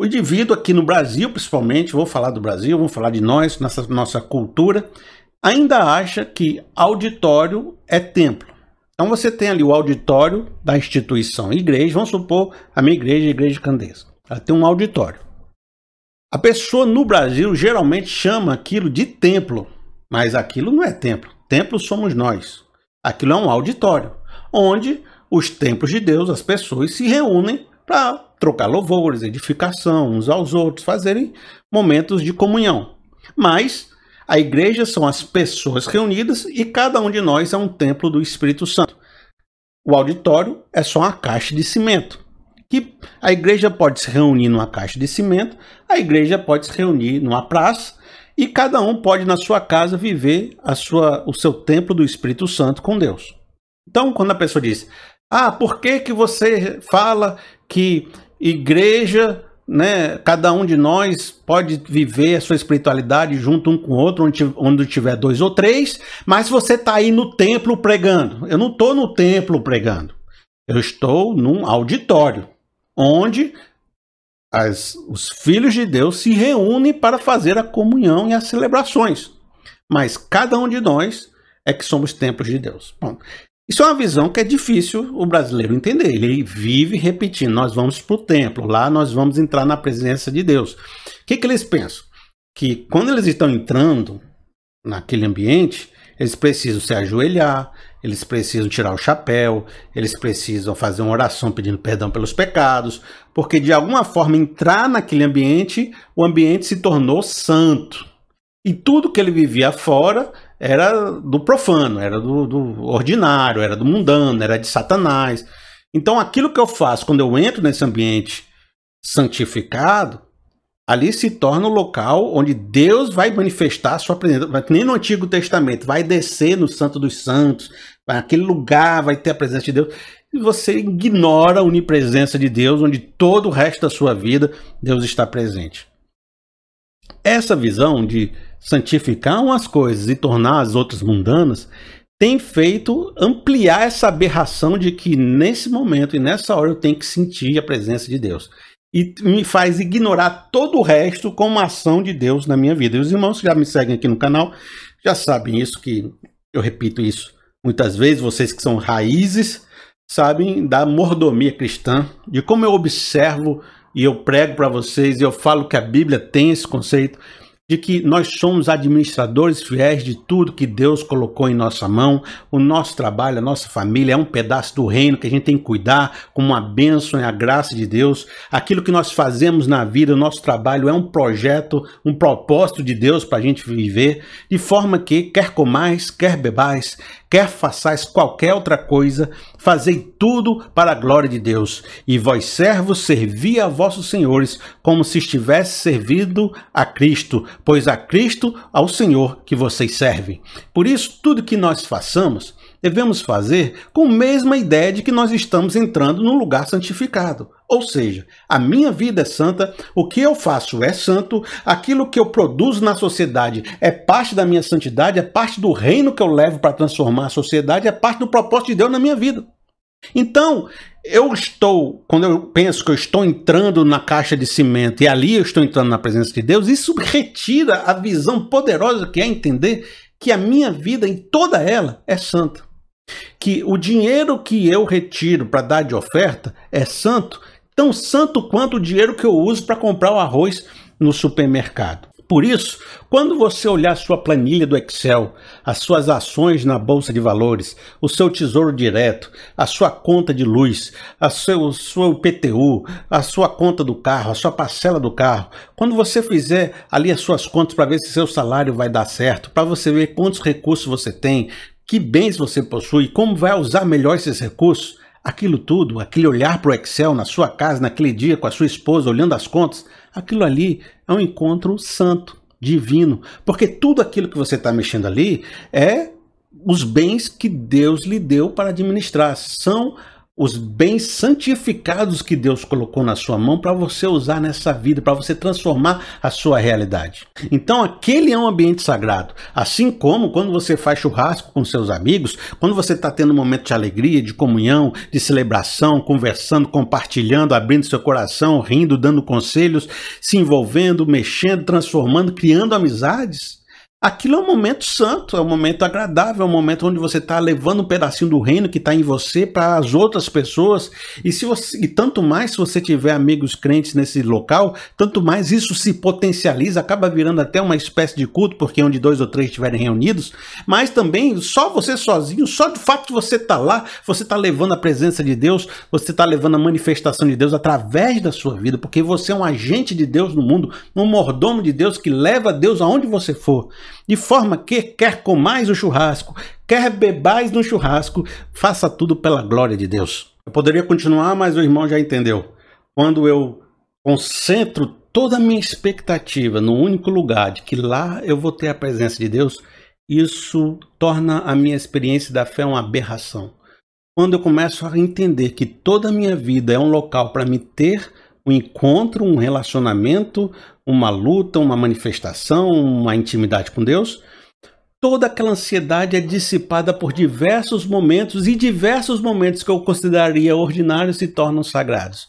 O indivíduo aqui no Brasil, principalmente, vou falar do Brasil, vou falar de nós, nossa, nossa cultura, ainda acha que auditório é templo. Então você tem ali o auditório da instituição igreja, vamos supor a minha igreja, a igreja de Candeias. Ela tem um auditório. A pessoa no Brasil geralmente chama aquilo de templo, mas aquilo não é templo. Templo somos nós. Aquilo é um auditório, onde os templos de Deus, as pessoas se reúnem para trocar louvores, edificação uns aos outros, fazerem momentos de comunhão. Mas a igreja são as pessoas reunidas e cada um de nós é um templo do Espírito Santo. O auditório é só uma caixa de cimento. Que a igreja pode se reunir numa caixa de cimento, a igreja pode se reunir numa praça e cada um pode na sua casa viver a sua, o seu templo do Espírito Santo com Deus. Então, quando a pessoa diz: "Ah, por que que você fala que igreja, né, cada um de nós pode viver a sua espiritualidade junto um com o outro, onde, tiver dois ou três, mas você está aí no templo pregando. Eu não estou no templo pregando. Eu estou num auditório, onde as, os filhos de Deus se reúnem para fazer a comunhão e as celebrações. Mas cada um de nós é que somos templos de Deus. Bom, isso é uma visão que é difícil o brasileiro entender. Ele vive repetindo: nós vamos para o templo, lá nós vamos entrar na presença de Deus. O que, que eles pensam? Que quando eles estão entrando naquele ambiente, eles precisam se ajoelhar, eles precisam tirar o chapéu, eles precisam fazer uma oração pedindo perdão pelos pecados, porque de alguma forma entrar naquele ambiente, o ambiente se tornou santo. E tudo que ele vivia fora era do profano, era do, do ordinário, era do mundano, era de Satanás. Então aquilo que eu faço quando eu entro nesse ambiente santificado, ali se torna o local onde Deus vai manifestar a sua presença. Nem no Antigo Testamento, vai descer no Santo dos Santos, aquele lugar vai ter a presença de Deus. E você ignora a onipresença de Deus, onde todo o resto da sua vida Deus está presente. Essa visão de santificar umas coisas e tornar as outras mundanas tem feito ampliar essa aberração de que nesse momento e nessa hora eu tenho que sentir a presença de Deus. E me faz ignorar todo o resto como ação de Deus na minha vida. E os irmãos que já me seguem aqui no canal já sabem isso, que eu repito isso muitas vezes. Vocês que são raízes sabem da mordomia cristã, de como eu observo e eu prego para vocês e eu falo que a Bíblia tem esse conceito de que nós somos administradores fiéis de tudo que Deus colocou em nossa mão. O nosso trabalho, a nossa família é um pedaço do reino que a gente tem que cuidar como uma bênção e a graça de Deus. Aquilo que nós fazemos na vida, o nosso trabalho é um projeto, um propósito de Deus para a gente viver, de forma que quer comais, quer bebais, quer façais qualquer outra coisa, fazei tudo para a glória de Deus. E vós, servos, servi a vossos senhores como se estivesse servido a Cristo, pois a Cristo, ao Senhor que vocês servem. Por isso, tudo que nós façamos, devemos fazer com a mesma ideia de que nós estamos entrando num lugar santificado. Ou seja, a minha vida é santa, o que eu faço é santo, aquilo que eu produzo na sociedade é parte da minha santidade, é parte do reino que eu levo para transformar a sociedade, é parte do propósito de Deus na minha vida. Então, eu estou, quando eu penso que eu estou entrando na caixa de cimento e ali eu estou entrando na presença de Deus, isso retira a visão poderosa que é entender que a minha vida em toda ela é santa. Que o dinheiro que eu retiro para dar de oferta é santo, tão santo quanto o dinheiro que eu uso para comprar o arroz no supermercado. Por isso, quando você olhar sua planilha do Excel, as suas ações na bolsa de valores, o seu tesouro direto, a sua conta de luz, a seu, sua IPTU, a sua conta do carro, a sua parcela do carro, quando você fizer ali as suas contas para ver se seu salário vai dar certo, para você ver quantos recursos você tem, que bens você possui, como vai usar melhor esses recursos, aquilo tudo, aquele olhar para o Excel na sua casa, naquele dia com a sua esposa, olhando as contas, aquilo ali é um encontro santo, divino, porque tudo aquilo que você está mexendo ali é os bens que Deus lhe deu para administrar, são os bens santificados que Deus colocou na sua mão para você usar nessa vida, para você transformar a sua realidade. Então, aquele é um ambiente sagrado. Assim como quando você faz churrasco com seus amigos, quando você está tendo um momento de alegria, de comunhão, de celebração, conversando, compartilhando, abrindo seu coração, rindo, dando conselhos, se envolvendo, mexendo, transformando, criando amizades. Aquilo é um momento santo, é um momento agradável, é um momento onde você está levando um pedacinho do reino que está em você para as outras pessoas. E se você, e tanto mais se você tiver amigos crentes nesse local, tanto mais isso se potencializa, acaba virando até uma espécie de culto, porque onde dois ou três estiverem reunidos. Mas também só você sozinho, só do fato de você estar tá lá, você está levando a presença de Deus, você está levando a manifestação de Deus através da sua vida, porque você é um agente de Deus no mundo, um mordomo de Deus que leva Deus aonde você for de forma que quer comais o churrasco, quer bebais no churrasco, faça tudo pela glória de Deus. Eu poderia continuar, mas o irmão já entendeu. Quando eu concentro toda a minha expectativa no único lugar de que lá eu vou ter a presença de Deus, isso torna a minha experiência da fé uma aberração. Quando eu começo a entender que toda a minha vida é um local para me ter um encontro, um relacionamento, uma luta, uma manifestação, uma intimidade com Deus, toda aquela ansiedade é dissipada por diversos momentos e diversos momentos que eu consideraria ordinários se tornam sagrados.